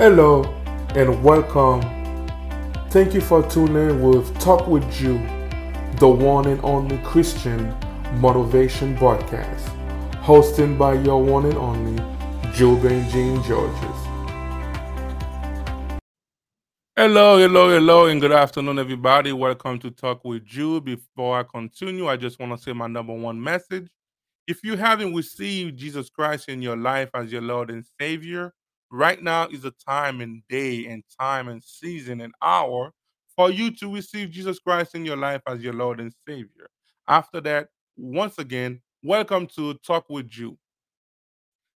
Hello and welcome. Thank you for tuning in with Talk with You, the one and only Christian motivation broadcast, hosted by your one and only Joe Benjamin Georges. Hello, hello, hello, and good afternoon, everybody. Welcome to Talk with You. Before I continue, I just want to say my number one message. If you haven't received Jesus Christ in your life as your Lord and Savior, Right now is a time and day and time and season and hour for you to receive Jesus Christ in your life as your Lord and Savior. After that, once again, welcome to Talk with You.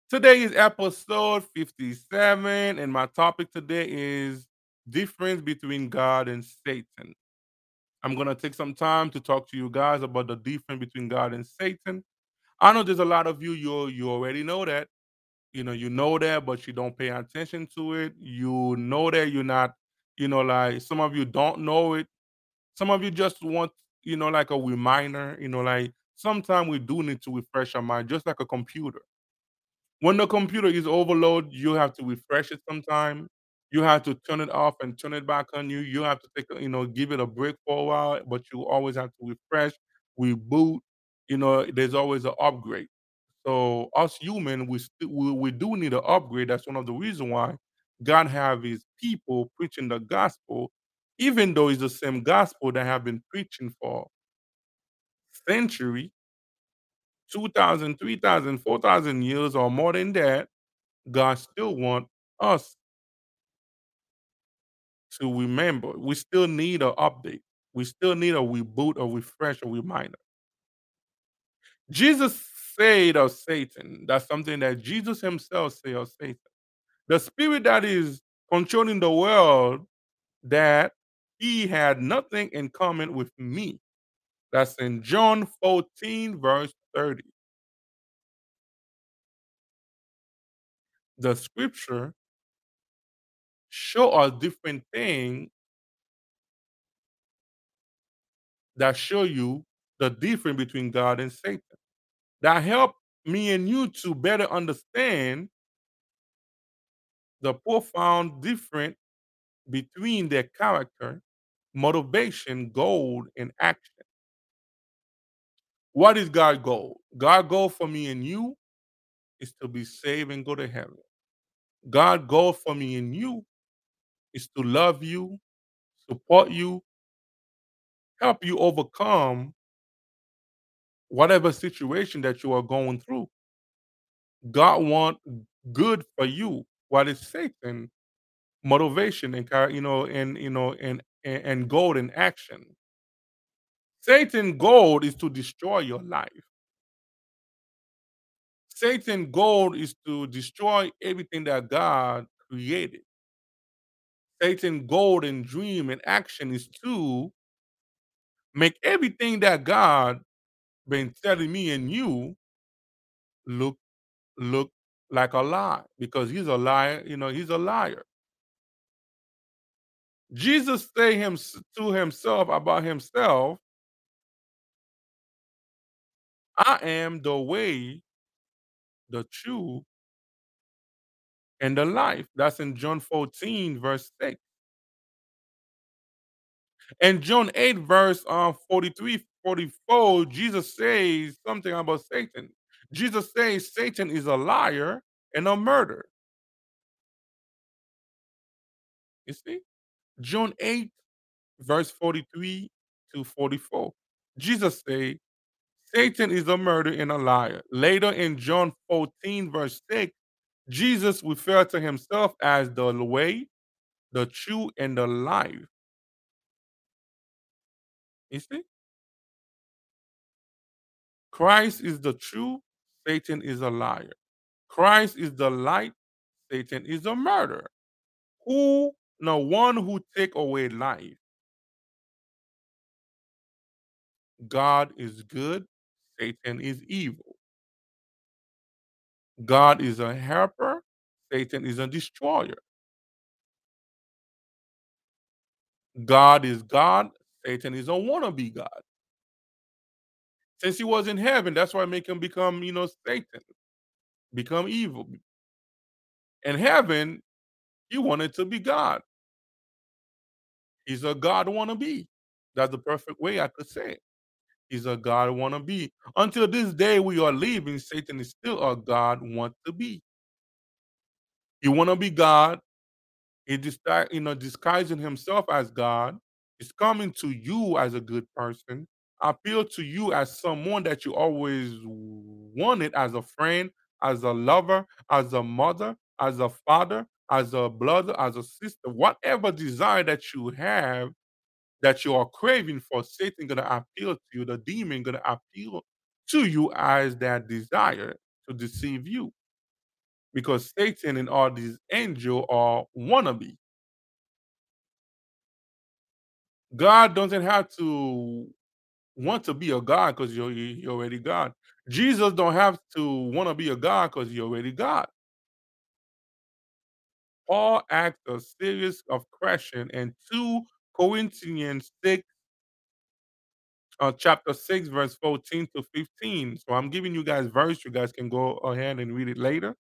Today is episode 57, and my topic today is difference between God and Satan. I'm going to take some time to talk to you guys about the difference between God and Satan. I know there's a lot of you you you already know that you know you know that but you don't pay attention to it. You know that you're not you know like some of you don't know it. Some of you just want you know like a reminder you know like sometimes we do need to refresh our mind just like a computer. When the computer is overloaded you have to refresh it sometime. You have to turn it off and turn it back on you. You have to take you know give it a break for a while but you always have to refresh reboot. You know there's always an upgrade so us human, we st- we, we do need an upgrade. That's one of the reasons why God have His people preaching the gospel, even though it's the same gospel that have been preaching for century, 2,000, 3,000, 4,000 years or more than that. God still want us to remember. We still need an update. We still need a reboot, a refresh, a reminder. Jesus said of Satan, that's something that Jesus himself said of Satan. The spirit that is controlling the world, that he had nothing in common with me. That's in John 14, verse 30. The scripture show us different things that show you the difference between God and Satan that help me and you to better understand the profound difference between their character, motivation, goal, and action. What is God's goal? God's goal for me and you is to be saved and go to heaven. God's goal for me and you is to love you, support you, help you overcome whatever situation that you are going through. God want good for you. What is Satan? Motivation and you know, and you know, and and goal and action. Satan' goal is to destroy your life. Satan' goal is to destroy everything that God created. Satan' goal and dream and action is to make everything that God been telling me and you look look like a lie because he's a liar, you know, he's a liar. Jesus say him to himself about himself, I am the way, the truth, and the life. That's in John 14, verse 6. And John 8, verse uh, 43, 44, Jesus says something about Satan. Jesus says Satan is a liar and a murderer. You see? John 8, verse 43 to 44. Jesus said, Satan is a murderer and a liar. Later in John 14, verse 6, Jesus referred to himself as the way, the truth, and the life. You see? Christ is the truth, Satan is a liar. Christ is the light, Satan is a murderer. Who the one who take away life. God is good, Satan is evil. God is a helper, Satan is a destroyer. God is God, Satan is a wannabe God. Since he was in heaven, that's why make him become, you know, Satan, become evil. In heaven, he wanted to be God. He's a God wannabe. That's the perfect way I could say it. He's a God wannabe. Until this day we are living, Satan is still a God want to be. Want to be God. He dis- you know, disguising himself as God. He's coming to you as a good person. Appeal to you as someone that you always wanted as a friend, as a lover, as a mother, as a father, as a brother, as a sister, whatever desire that you have that you are craving for, Satan gonna appeal to you, the demon gonna appeal to you as that desire to deceive you. Because Satan and all these angels are wannabe. God doesn't have to want to be a God because you're, you're already God. Jesus don't have to want to be a God because you're already God. Paul asked a series of question in 2 Corinthians 6, uh, chapter 6, verse 14 to 15. So I'm giving you guys verse. You guys can go ahead and read it later.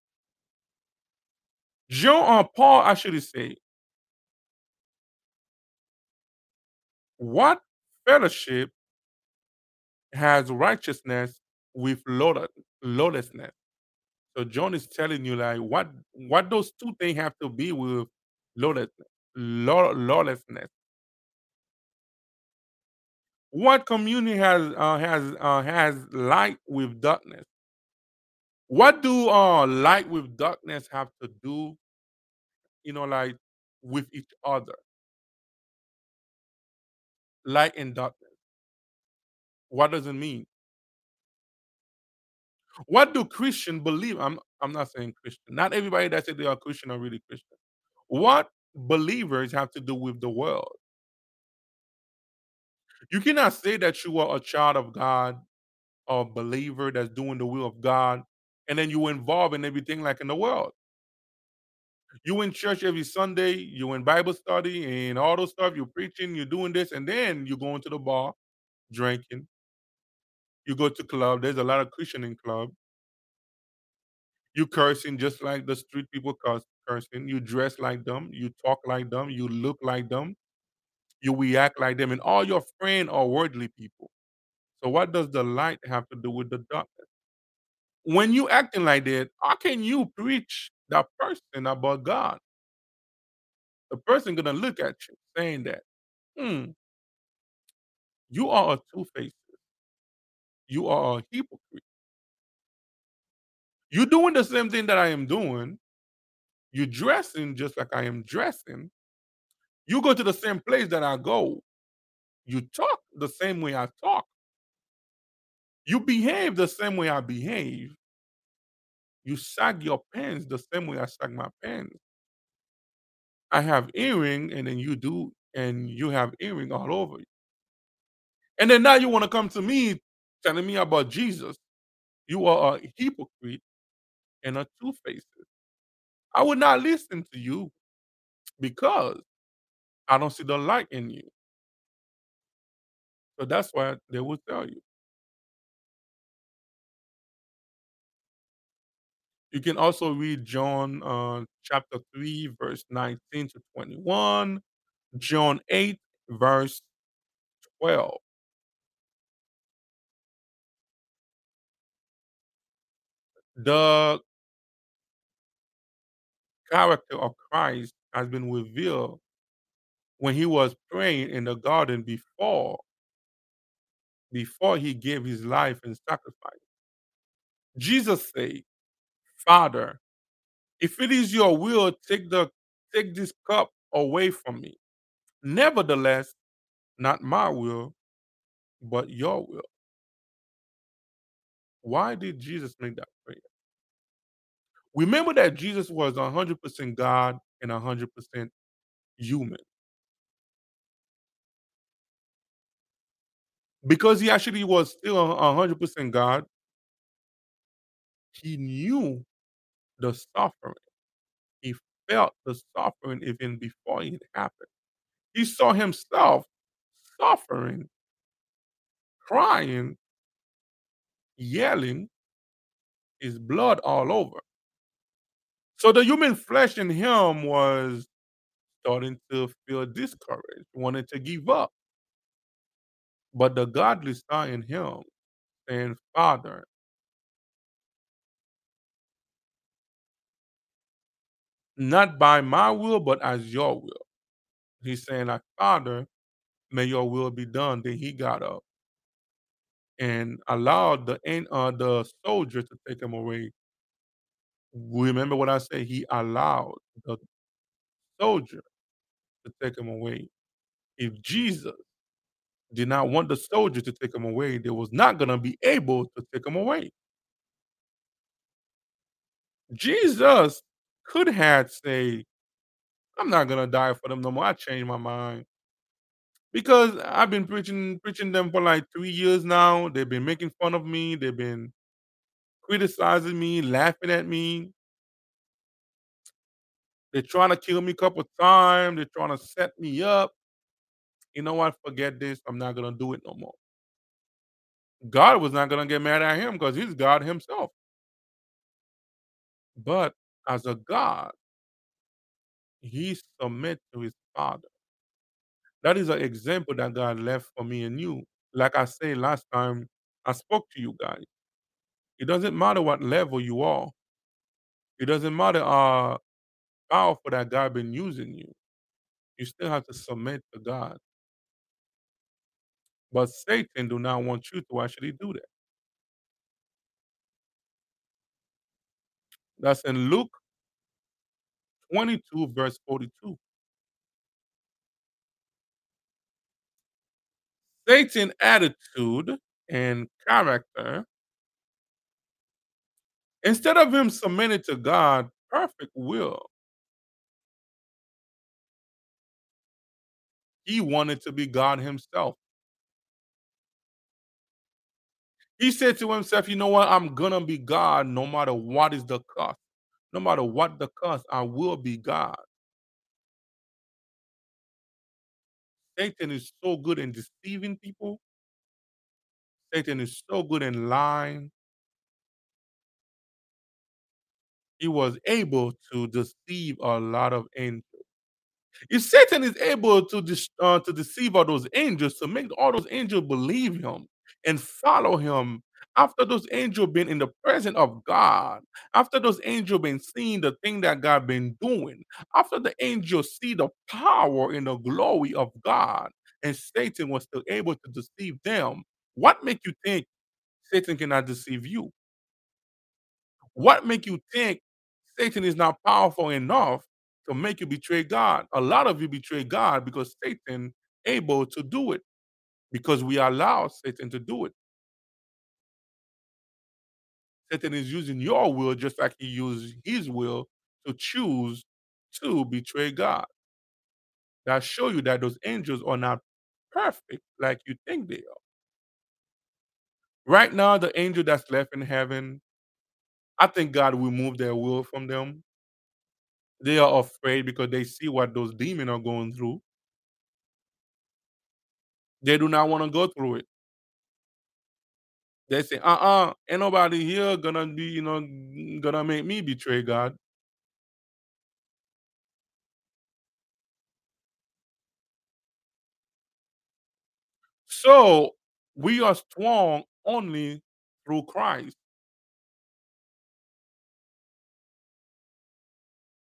Jean uh, Paul actually say, What fellowship has righteousness with lawlessness? So John is telling you like what what those two things have to be with lawlessness. Law, lawlessness. What community has uh, has uh, has light with darkness? What do uh, light with darkness have to do? You know, like with each other. Light and darkness. What does it mean? What do Christian believe? I'm I'm not saying Christian. Not everybody that say they are Christian are really Christian. What believers have to do with the world? You cannot say that you are a child of God a believer that's doing the will of God, and then you involved in everything like in the world. You in church every Sunday, you in Bible study and all those stuff, you're preaching, you're doing this, and then you're going to the bar, drinking. You go to club. There's a lot of Christian in club. You cursing just like the street people curse, cursing. You dress like them. You talk like them. You look like them. You react like them, and all your friends are worldly people. So what does the light have to do with the darkness? When you acting like that, how can you preach that person about God? The person gonna look at you saying that, hmm, you are a two-faced. You are a hypocrite. You're doing the same thing that I am doing. You're dressing just like I am dressing. You go to the same place that I go. You talk the same way I talk. You behave the same way I behave. You sag your pants the same way I sag my pants. I have earring, and then you do, and you have earring all over you. And then now you want to come to me telling me about Jesus. You are a hypocrite and a two-faced. I would not listen to you because I don't see the light in you. So that's why they will tell you. You can also read John uh, chapter 3, verse 19 to 21, John 8, verse 12. The character of Christ has been revealed when he was praying in the garden before before he gave his life in sacrifice. Jesus said, Father, if it is your will, take the take this cup away from me. Nevertheless, not my will, but your will. Why did Jesus make that? Remember that Jesus was 100% God and 100% human. Because he actually was still a 100% God he knew the suffering. He felt the suffering even before it happened. He saw himself suffering, crying, yelling, his blood all over. So the human flesh in him was starting to feel discouraged, wanted to give up. But the godly saw in him saying, Father, not by my will, but as your will. He's saying, like, Father, may your will be done. Then he got up and allowed the uh, the soldier to take him away. Remember what I said? He allowed the soldier to take him away. If Jesus did not want the soldier to take him away, they was not gonna be able to take him away. Jesus could have say, "I'm not gonna die for them no more. I changed my mind." Because I've been preaching preaching them for like 3 years now. They've been making fun of me. They've been criticizing me, laughing at me. They're trying to kill me a couple times. They're trying to set me up. You know what? Forget this. I'm not gonna do it no more. God was not gonna get mad at him because he's God himself. But as a God, he submit to his father. That is an example that God left for me and you. Like I said last time I spoke to you guys. It doesn't matter what level you are. It doesn't matter how powerful that God been using you. You still have to submit to God. But Satan do not want you to actually do that. That's in Luke 22, verse 42. Satan attitude and character, instead of him submitting to God perfect will, he wanted to be God himself. He said to himself, you know what? I'm gonna be God no matter what is the cost. No matter what the cost, I will be God. Satan is so good in deceiving people. Satan is so good in lying. He was able to deceive a lot of angels. If Satan is able to dis- uh, to deceive all those angels, to make all those angels believe him and follow him, after those angels been in the presence of God, after those angels been seeing the thing that God been doing, after the angels see the power and the glory of God, and Satan was still able to deceive them, what make you think Satan cannot deceive you? What make you think Satan is not powerful enough to make you betray God? A lot of you betray God because Satan able to do it because we allow Satan to do it. Satan is using your will just like he used his will to choose to betray God. That show you that those angels are not perfect like you think they are. Right now, the angel that's left in heaven, I think God will remove their will from them. They are afraid because they see what those demons are going through. They do not want to go through it. They say, uh-uh, ain't nobody here gonna be, you know, gonna make me betray God. So we are strong only through Christ.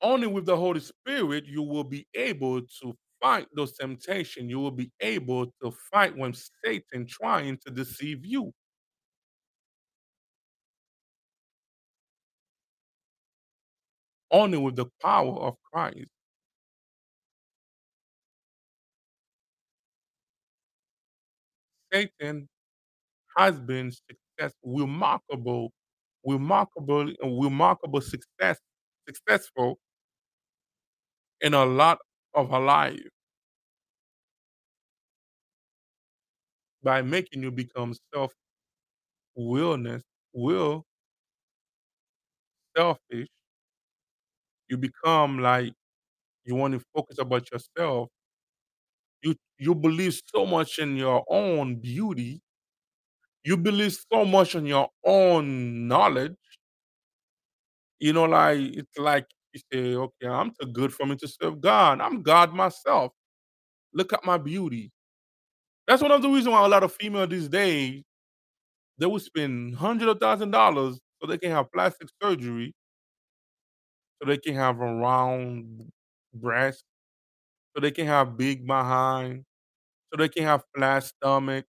Only with the Holy Spirit you will be able to fight those temptations. You will be able to fight when Satan trying to deceive you. Only with the power of Christ. Satan has been success remarkable remarkable remarkable success successful in a lot of her life. By making you become self willness will selfish you become like you want to focus about yourself you you believe so much in your own beauty you believe so much in your own knowledge you know like it's like you say okay i'm too good for me to serve god. I'm god myself. Look at my beauty. That's one of the reasons why a lot of female these days they will spend hundreds of thousand dollars so they can have plastic surgery. So they can have a round breast. So they can have big behind. So they can have flat stomach.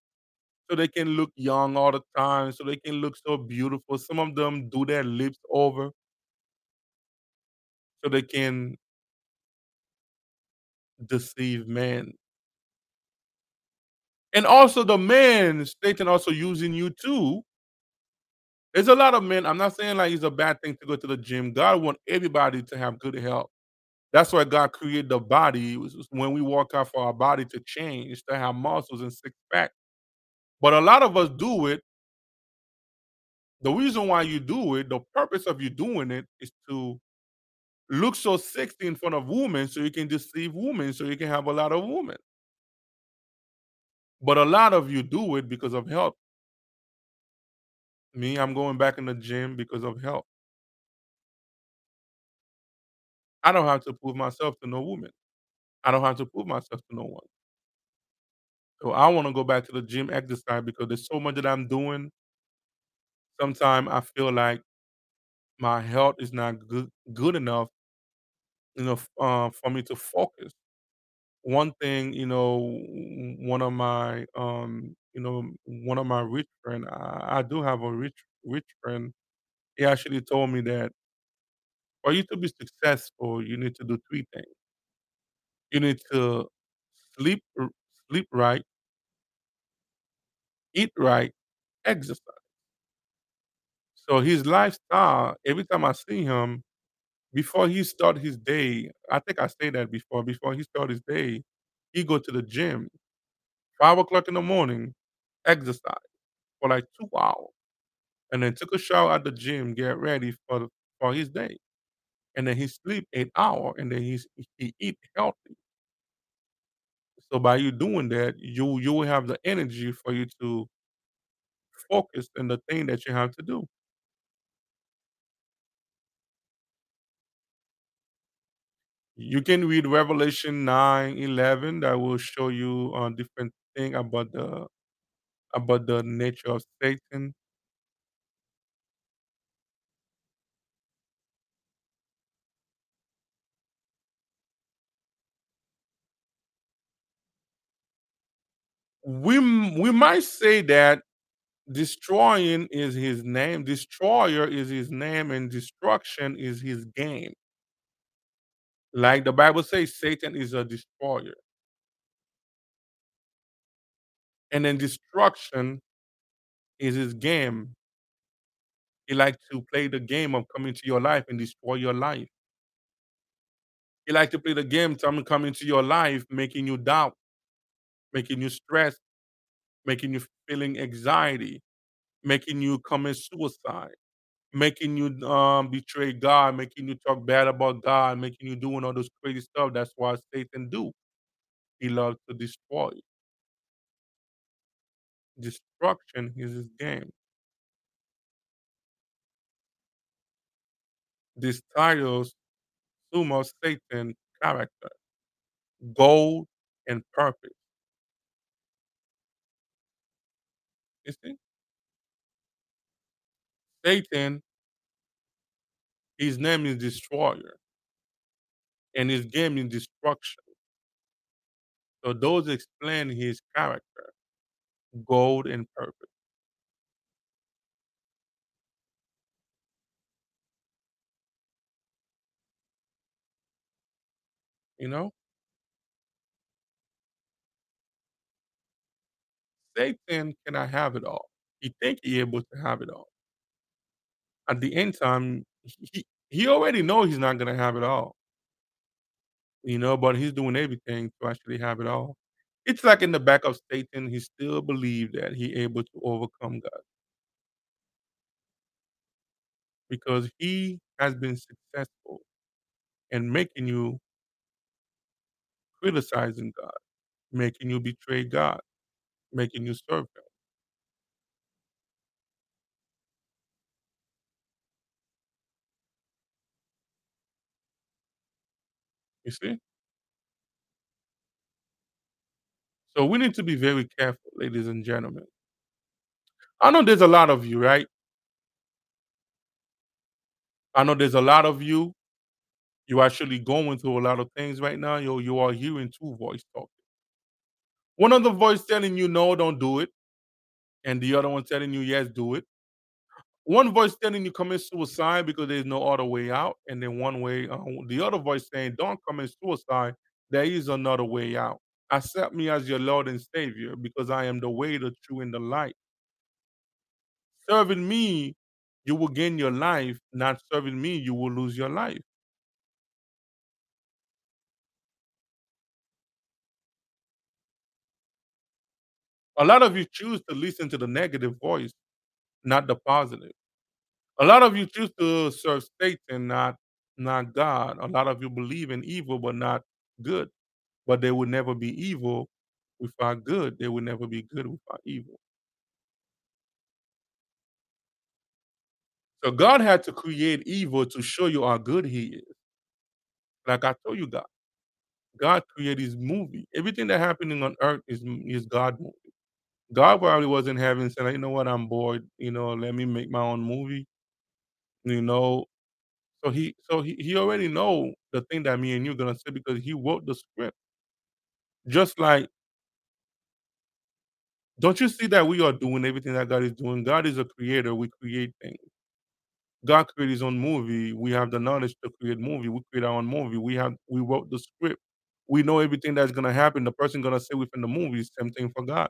So they can look young all the time. So they can look so beautiful. Some of them do their lips over so they can deceive men and also the men satan also using you too. There's a lot of men i'm not saying like it's a bad thing to go to the gym. God want everybody to have good health. That's why god created the body. When we walk out for our body to change to have muscles and six pack. But a lot of us do it. The reason why you do it the purpose of you doing it is to look so sexy in front of women so you can deceive women so you can have a lot of women but a lot of you do it because of health me i'm going back in the gym because of health I don't have to prove myself to no woman. I don't have to prove myself to no one. So I wanna go back to the gym exercise because there's so much that I'm doing. Sometimes I feel like my health is not good good enough, you know, uh, for me to focus. One thing, you know, one of my, um, you know, one of my rich friend I I do have a rich rich friend. He actually told me that for you to be successful, you need to do 3 things. You need to sleep sleep right eat right, exercise. So his lifestyle, every time I see him, before he start his day, I think I say that before, before he start his day, he go to the gym, five o'clock in the morning, exercise for like 2 hours, and then took a shower at the gym, get ready for for his day, and then he sleep 8 hour, and then he's he eat healthy. So by you doing that, you you will have the energy for you to focus in the thing that you have to do. You can read Revelation 9 11. that will show you a different thing about the about the nature of Satan. We we might say that destroying is his name, destroyer is his name, and destruction is his game. Like the Bible says, Satan is a destroyer. And then destruction is his game. He likes to play the game of coming to your life and destroy your life. He likes to play the game to coming to your life, making you doubt, making you stress, making you feeling anxiety, making you commit suicide, making you um betray God, making you talk bad about God, making you doing all those crazy stuff. That's what Satan do. He loves to destroy. Destruction is his game. This titles sumo Satan character, gold and purpose. You see? Satan, his name is destroyer, and his game is destruction. So those explain his character, gold and purpose. You know? Satan cannot have it all. He think he able to have it all. At the end time, he he already know he's not gonna have it all. You know, but he's doing everything to actually have it all. It's like in the back of Satan, he still believe that he able to overcome God. Because he has been successful in making you criticizing God, making you betray God, making you serve him. You see? So we need to be very careful, ladies and gentlemen. I know there's a lot of you, right? I know there's a lot of you. You're actually going through a lot of things right now. You you are hearing two voice talking. One of the voice telling you no, don't do it, and the other one telling you yes, do it. One voice telling you commit suicide because there's no other way out, and then one way, uh, the other voice saying don't commit suicide. There is another way out. Accept me as your Lord and Savior because I am the way, the truth, and the light. Serving me, you will gain your life. Not serving me, you will lose your life. A lot of you choose to listen to the negative voice, not the positive. A lot of you choose to serve Satan, not not God. A lot of you believe in evil, but not good. But there will never be evil without good. There will never be good without evil. So God had to create evil to show you how good He is. Like I told you, God, God created His movie. Everything that happening on earth is is God movie. God probably was in heaven saying, "You know what? I'm bored. You know, let me make my own movie." You know, so he so he he already know the thing that me and you gonna say because he wrote the script. Just like don't you see that we are doing everything that God is doing? God is a creator. We create things. God created his own movie. We have the knowledge to create movie. We create our own movie. We have we wrote the script. We know everything that's gonna happen. The person gonna say within the movie. Same thing for God.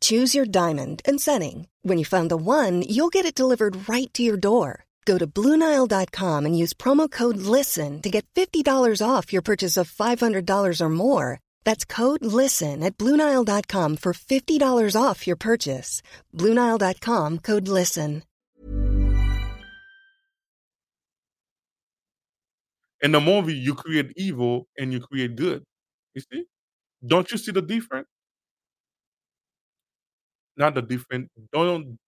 Choose your diamond and setting. When you find the one, you'll get it delivered right to your door. Go to Bluenile.com and use promo code LISTEN to get $50 off your purchase of $500 or more. That's code LISTEN at Bluenile.com for $50 off your purchase. Bluenile.com code LISTEN. In the movie, you create evil and you create good. You see? Don't you see the difference? Not the different. Don't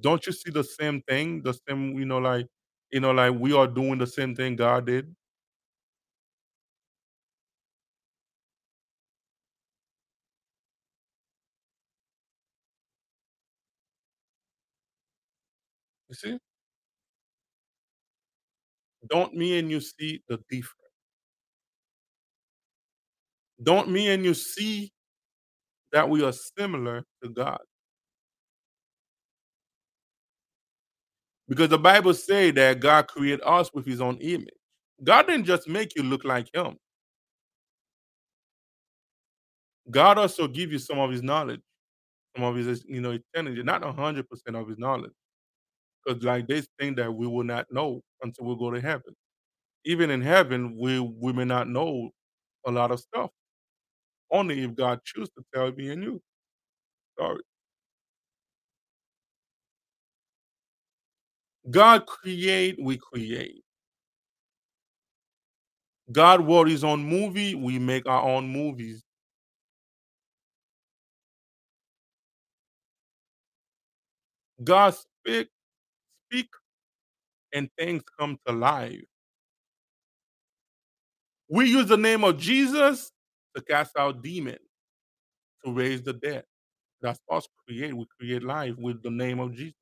don't you see the same thing? The same, you know, like you know, like we are doing the same thing God did. You see? Don't me and you see the difference? Don't me and you see that we are similar to God? Because the Bible say that God created us with his own image. God didn't just make you look like him. God also give you some of his knowledge, some of his, you know, eternity, not 100% of his knowledge. Because like there's things that we will not know until we go to heaven. Even in heaven, we we may not know a lot of stuff. Only if God choose to tell me and you. Sorry. God create, we create. God his own movie, we make our own movies. God speak, speak, and things come to life. We use the name of Jesus to cast out demons, to raise the dead. That's us create. We create life with the name of Jesus.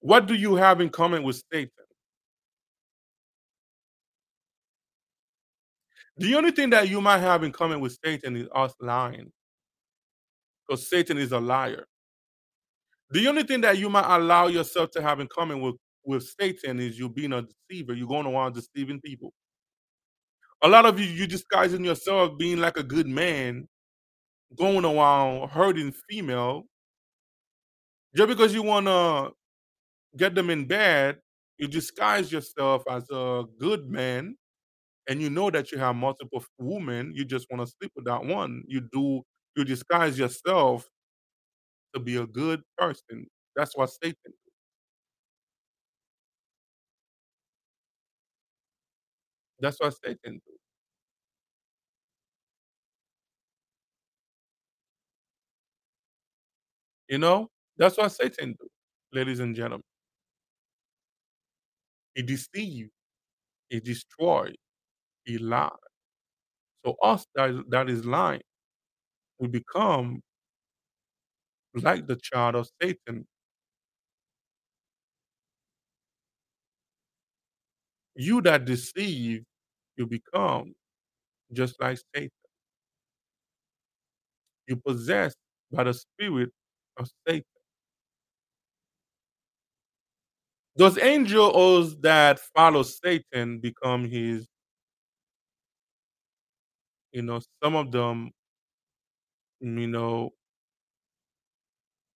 What do you have in common with Satan? The only thing that you might have in common with Satan is us lying. Because Satan is a liar. The only thing that you might allow yourself to have in common with, with Satan is you being a deceiver. You're going around deceiving people. A lot of you, you disguising yourself being like a good man, going around hurting female. Just because you want to get them in bed, you disguise yourself as a good man and you know that you have multiple women, you just want to sleep with that one. You do you disguise yourself to be a good person. That's what Satan. do. That's what Satan do. You know, that's what Satan do, ladies and gentlemen. He deceive, he destroy, he lie. So us that is, that is lying, we become like the child of Satan. You that deceive, you become just like Satan. You possessed by the spirit of Satan. Those angels that follow Satan become his, you know, some of them, you know,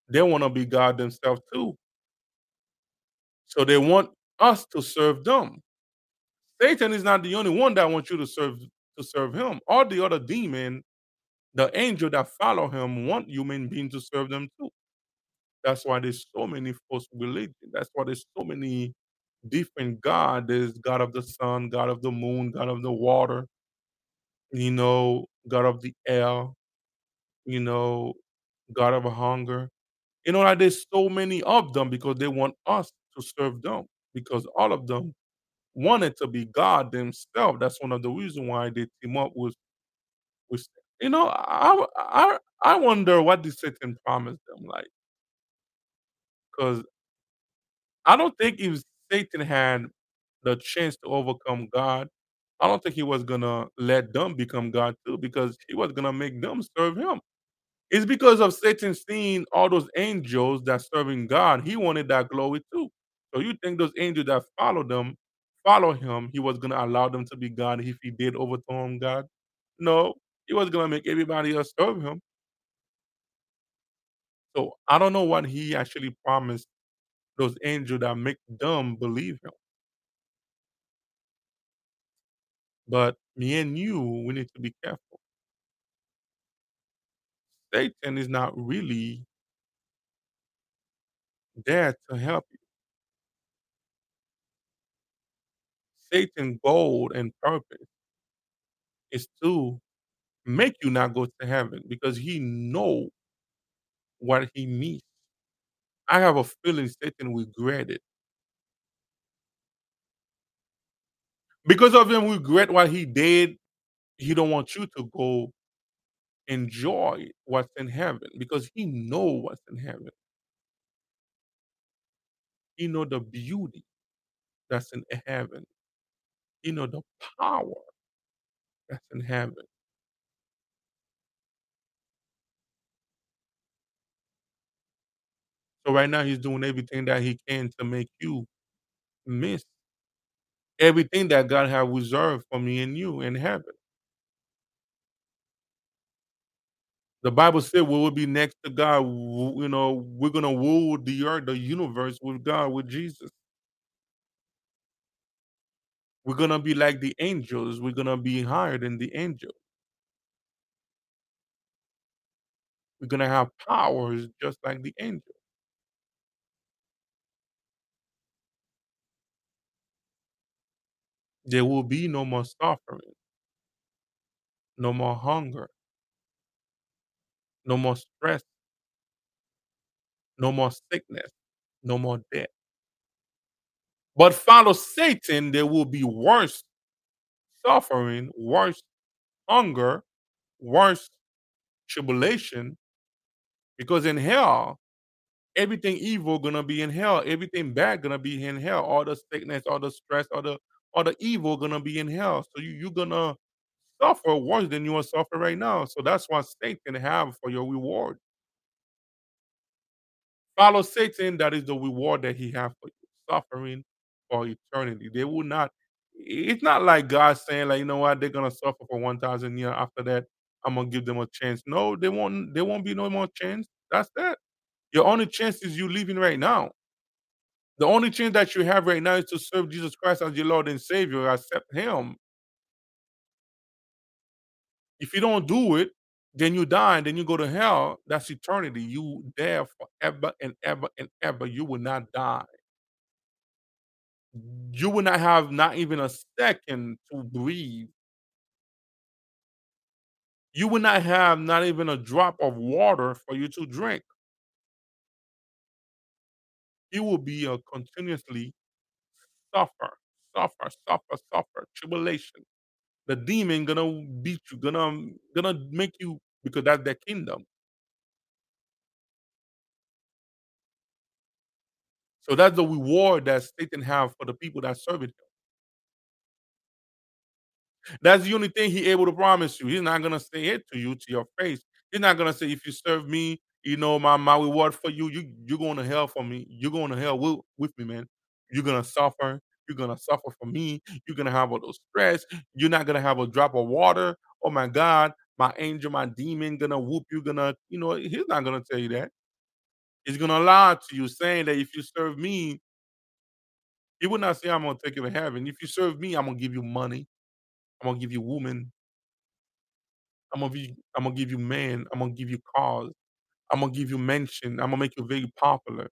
they want to be God themselves too. So they want us to serve them. Satan is not the only one that wants you to serve to serve him. All the other demon, the angel that follow him, want human beings to serve them too. That's why there's so many false religions. That's why there's so many different God. There's God of the sun, God of the moon, God of the water, you know, God of the air, you know, God of hunger. You know, like there's so many of them because they want us to serve them because all of them wanted to be God themselves. That's one of the reasons why they team up with with you know, I I I wonder what did Satan promise them, like, because I don't think if Satan had the chance to overcome God, I don't think he was gonna let them become God too, because he was gonna make them serve him. It's because of Satan seeing all those angels that serving God, he wanted that glory too. So you think those angels that follow them, follow him, he was gonna allow them to be God if he did overthrow God? No, he was gonna make everybody else serve him. So I don't know what he actually promised those angels that make them believe him. But me and you, we need to be careful. Satan is not really there to help you. Satan's goal and purpose is to make you not go to heaven because he know what he means. I have a feeling Satan regret it. Because of him regret what he did, he don't want you to go enjoy what's in heaven because he know what's in heaven. He know the beauty that's in heaven. He know the power that's in heaven. So right now he's doing everything that he can to make you miss everything that God have reserved for me and you in heaven. The Bible said we will be next to God. You know, we're gonna rule the earth, the universe with God, with Jesus. We're gonna be like the angels. We're gonna be higher than the angels. We're gonna have powers just like the angel. There will be no more suffering, no more hunger, no more stress, no more sickness, no more death. But follow Satan, there will be worse suffering, worse hunger, worse tribulation, because in hell everything evil gonna be in hell. Everything bad gonna be in hell. All the sickness, all the stress, all the all the evil gonna be in hell. So you you gonna suffer worse than you are suffering right now. So that's what Satan have for your reward. Follow Satan, that is the reward that he have for you, suffering for eternity. They will not it's not like God saying, like, you know what, they're gonna suffer for 1,000 years. After that, I'm gonna give them a chance. No, they won't there won't be no more chance. That's that. Your only chance is you living right now. The only chance that you have right now is to serve Jesus Christ as your Lord and Savior, accept Him. If you don't do it, then you die and then you go to hell. That's eternity. You there forever and ever and ever. You will not die. You will not have not even a second to breathe. You will not have not even a drop of water for you to drink. You will be a continuously suffer, suffer, suffer, suffer, tribulation. The demon gonna beat you, gonna gonna make you because that's their kingdom. So that's the reward that Satan have for the people that serve him. That's the only thing he able to promise you. He's not gonna say it to you to your face. He's not gonna say, if you serve me, you know, my my reward for you, you you're going to hell for me. You're going to hell with, with me, man. You're gonna suffer. You're gonna suffer for me. You're gonna have all those stress. You're not gonna have a drop of water. Oh my God, my angel, my demon gonna whoop you. Gonna, you know, he's not gonna tell you that. He's gonna lie to you, saying that if you serve me, he would not say, I'm gonna take you to heaven. If you serve me, I'm gonna give you money. I'm gonna give you woman. I'm gonna be I'm gonna give you man. I'm gonna give you cars. I'm gonna give you mention. I'm gonna make you very popular.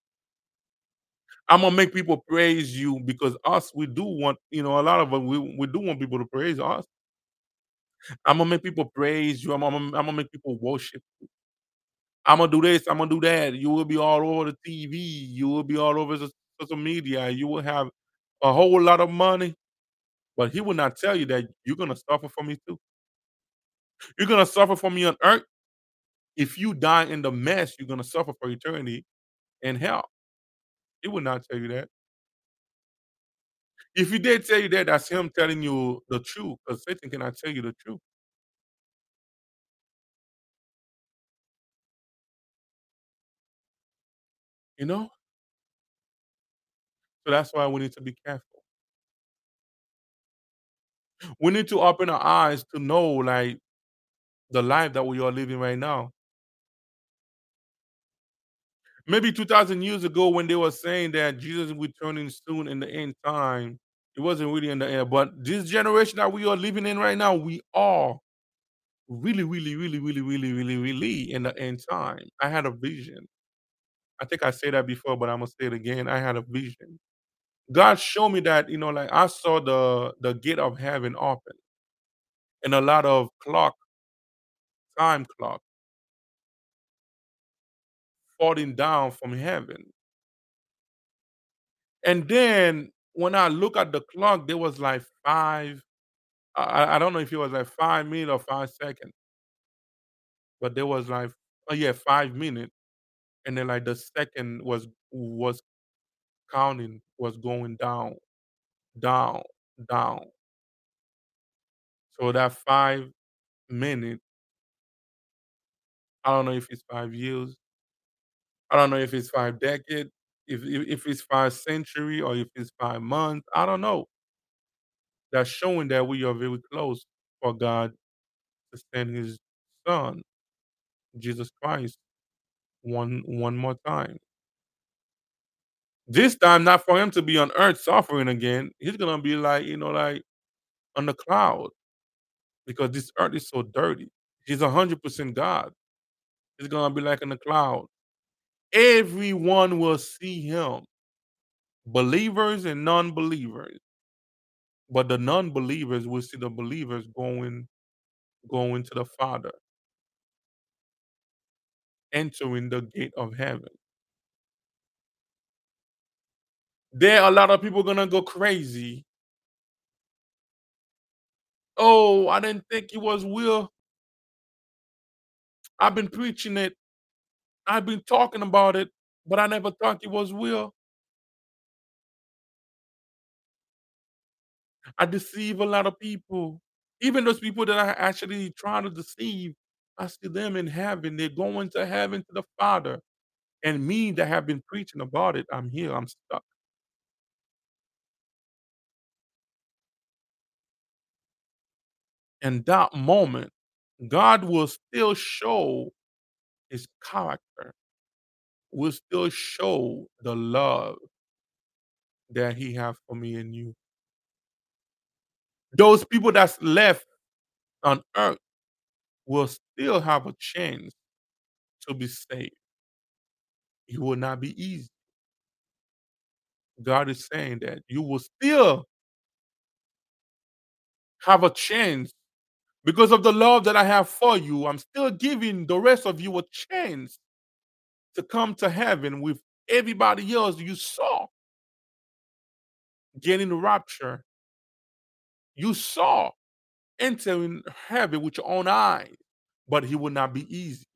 I'm gonna make people praise you because us, we do want, you know, a lot of us, we, we do want people to praise us. I'm gonna make people praise you. I'm gonna, I'm gonna make people worship you. I'm gonna do this. I'm gonna do that. You will be all over the TV. You will be all over social media. You will have a whole lot of money, but he will not tell you that you're gonna suffer for me too. You're gonna suffer for me on earth. If you die in the mess, you're gonna suffer for eternity in hell. He would not tell you that. If he did tell you that, that's him telling you the truth, because Satan cannot tell you the truth. You know? So that's why we need to be careful. We need to open our eyes to know, like, the life that we are living right now. Maybe 2,000 years ago when they were saying that Jesus returning soon in the end time, it wasn't really in the air. But this generation that we are living in right now, we are really, really, really, really, really, really, really in the end time. I had a vision. I think I said that before, but I'm gonna say it again. I had a vision. God showed me that, you know, like I saw the the gate of heaven open and a lot of clock, time clock falling down from heaven. And then when I look at the clock, there was like five. I, I- don't know if it was like five minutes or five seconds, but there was like oh yeah, five minutes, and then like the second was was counting, was going down, down, down. So that five minutes, I don't know if it's five years, I don't know if it's five decade, if if, if it's five century or if it's five months, I don't know. That's showing that we are very close for God to send His Son, Jesus Christ, one one more time. This time, not for him to be on earth suffering again. He's gonna be like, you know, like on the cloud because this earth is so dirty. He's hundred percent God. He's gonna be like in the cloud. Everyone will see him, believers and non-believers. But the non-believers will see the believers going going to the Father, entering the gate of heaven. There a lot of people gonna go crazy. Oh, I didn't think it was Will. I've been preaching it. I've been talking about it. But I never thought it was real. I deceive a lot of people. Even those people that I actually try to deceive, I see them in heaven. They're going to heaven to the Father. And me that have been preaching about it, I'm here, I'm stuck. In that moment, God will still show his character, will still show the love that he have for me and you. Those people that's left on earth will still have a chance to be saved. It will not be easy. God is saying that you will still have a chance because of the love that I have for you. I'm still giving the rest of you a chance to come to heaven with everybody else you saw getting the rapture. You saw entering heaven with your own eyes, but it will not be easy.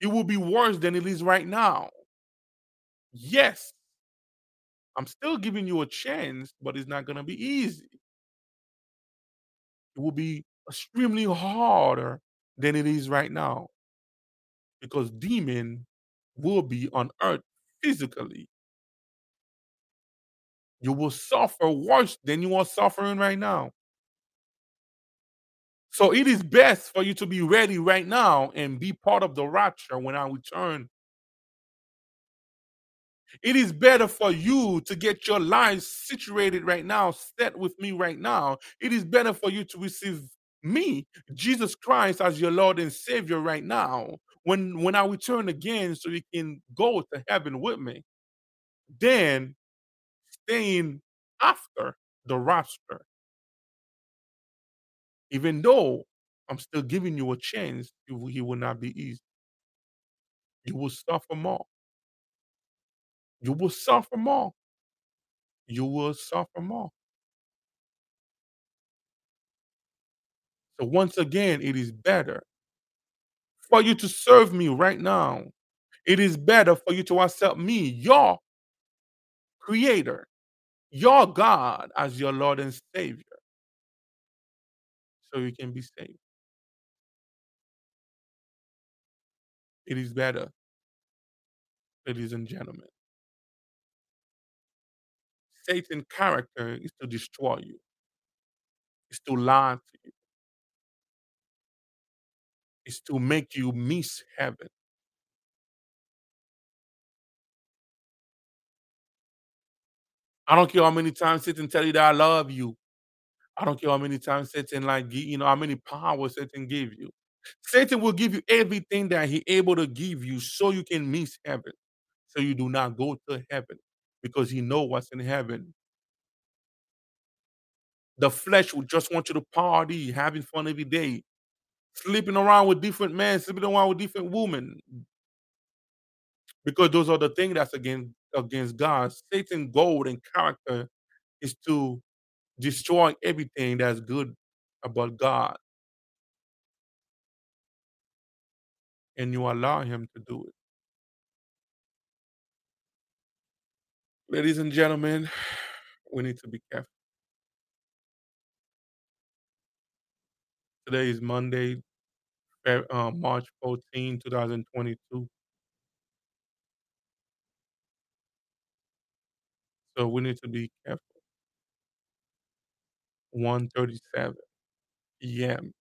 It will be worse than it is right now. Yes, I'm still giving you a chance, but it's not going to be easy. It will be extremely harder than it is right now because demon will be on earth physically. You will suffer worse than you are suffering right now. So it is best for you to be ready right now and be part of the rapture when I return. It is better for you to get your life situated right now, set with me right now. It is better for you to receive me, Jesus Christ, as your Lord and Savior right now. When when I return again, so you can go to heaven with me. Then staying after the rapture. Even though I'm still giving you a chance, it will, it will not be easy. You will suffer more. You will suffer more. You will suffer more. So once again, it is better for you to serve me right now. It is better for you to accept me, your creator, your God, as your Lord and Savior, so you can be saved. It is better, ladies and gentlemen. Satan's character is to destroy you, is to lie to you, is to make you miss heaven. I don't care how many times Satan tell you that I love you. I don't care how many times Satan like you know how many power Satan give you. Satan will give you everything that he able to give you so you can miss heaven. So you do not go to heaven because he know what's in heaven. The flesh will just want you to party, having fun every day, sleeping around with different men, sleeping around with different women. Because those are the things that's against against God. Satan's goal and character is to destroy everything that's good about God. And you allow him to do it. Ladies and gentlemen, we need to be careful. Today is Monday, uh, March 14, 2022. So we need to be careful. 137 p.m.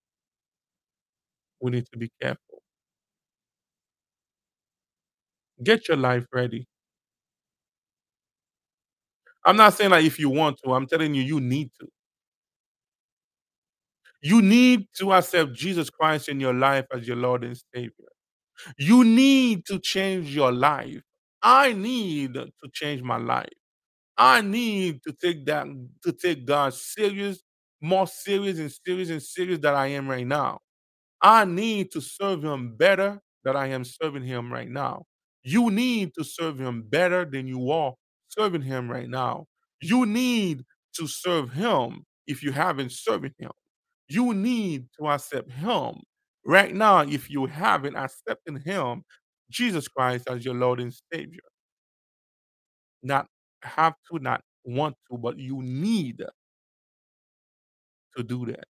We need to be careful. Get your life ready. I'm not saying like if you want to, I'm telling you, you need to. You need to accept Jesus Christ in your life as your Lord and Savior. You need to change your life. I need to change my life. I need to take that to take God serious, more serious and serious and serious than I am right now. I need to serve him better than I am serving him right now. You need to serve him better than you are serving him right now. You need to serve him if you haven't served him. You need to accept him right now if you haven't accepted him. Jesus Christ as your Lord and Savior. Not have to, not want to, but you need to do that.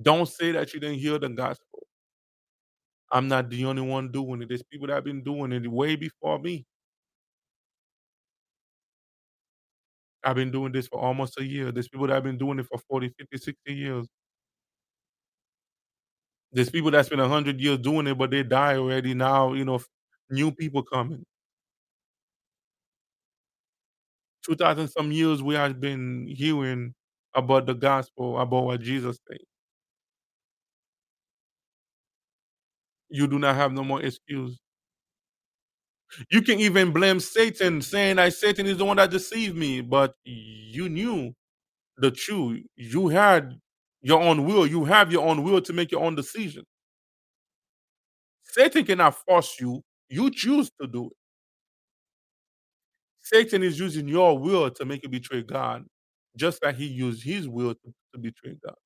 Don't say that you didn't hear the gospel. I'm not the only one doing it. There's people that have been doing it way before me. I've been doing this for almost a year. There's people that have been doing it for 40, 50, 60 years. There's people that spent 100 years doing it, but they die already. Now, you know, new people coming. 2,000 some years we have been hearing about the gospel, about what Jesus said. You do not have no more excuse. You can even blame Satan, saying that Satan is the one that deceived me, but you knew the truth. You had your own will. You have your own will to make your own decision. Satan cannot force you. You choose to do it. Satan is using your will to make you betray God, just like he used his will to, to betray God.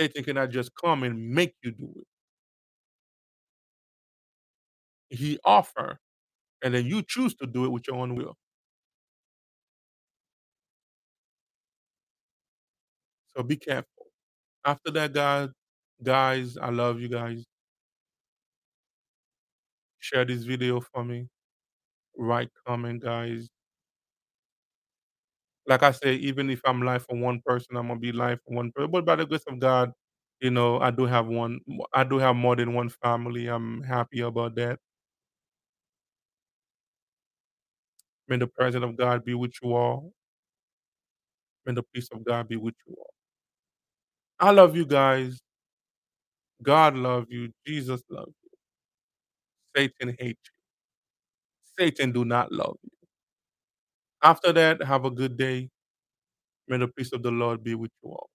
Satan cannot just come and make you do it. He offer, and then you choose to do it with your own will. So be careful. After that, God, guys, I love you guys. Share this video for me. Write comment, guys. Like I say, even if I'm live for one person, I'm gonna be live for one person. But by the grace of God, you know, I do have one. I do have more than one family. I'm happy about that. May the presence of God be with you all. May the peace of God be with you all. I love you guys. God love you. Jesus love you. Satan hate you. Satan do not love you. After that, have a good day. May the peace of the Lord be with you all.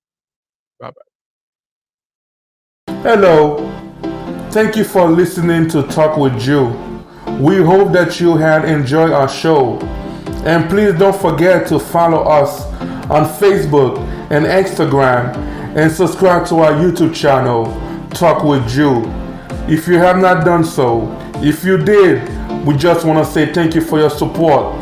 Bye bye. Hello. Thank you for listening to Talk with Jew. We hope that you had enjoyed our show. And please don't forget to follow us on Facebook and Instagram and subscribe to our YouTube channel, Talk with Jew. If you have not done so, if you did, we just want to say thank you for your support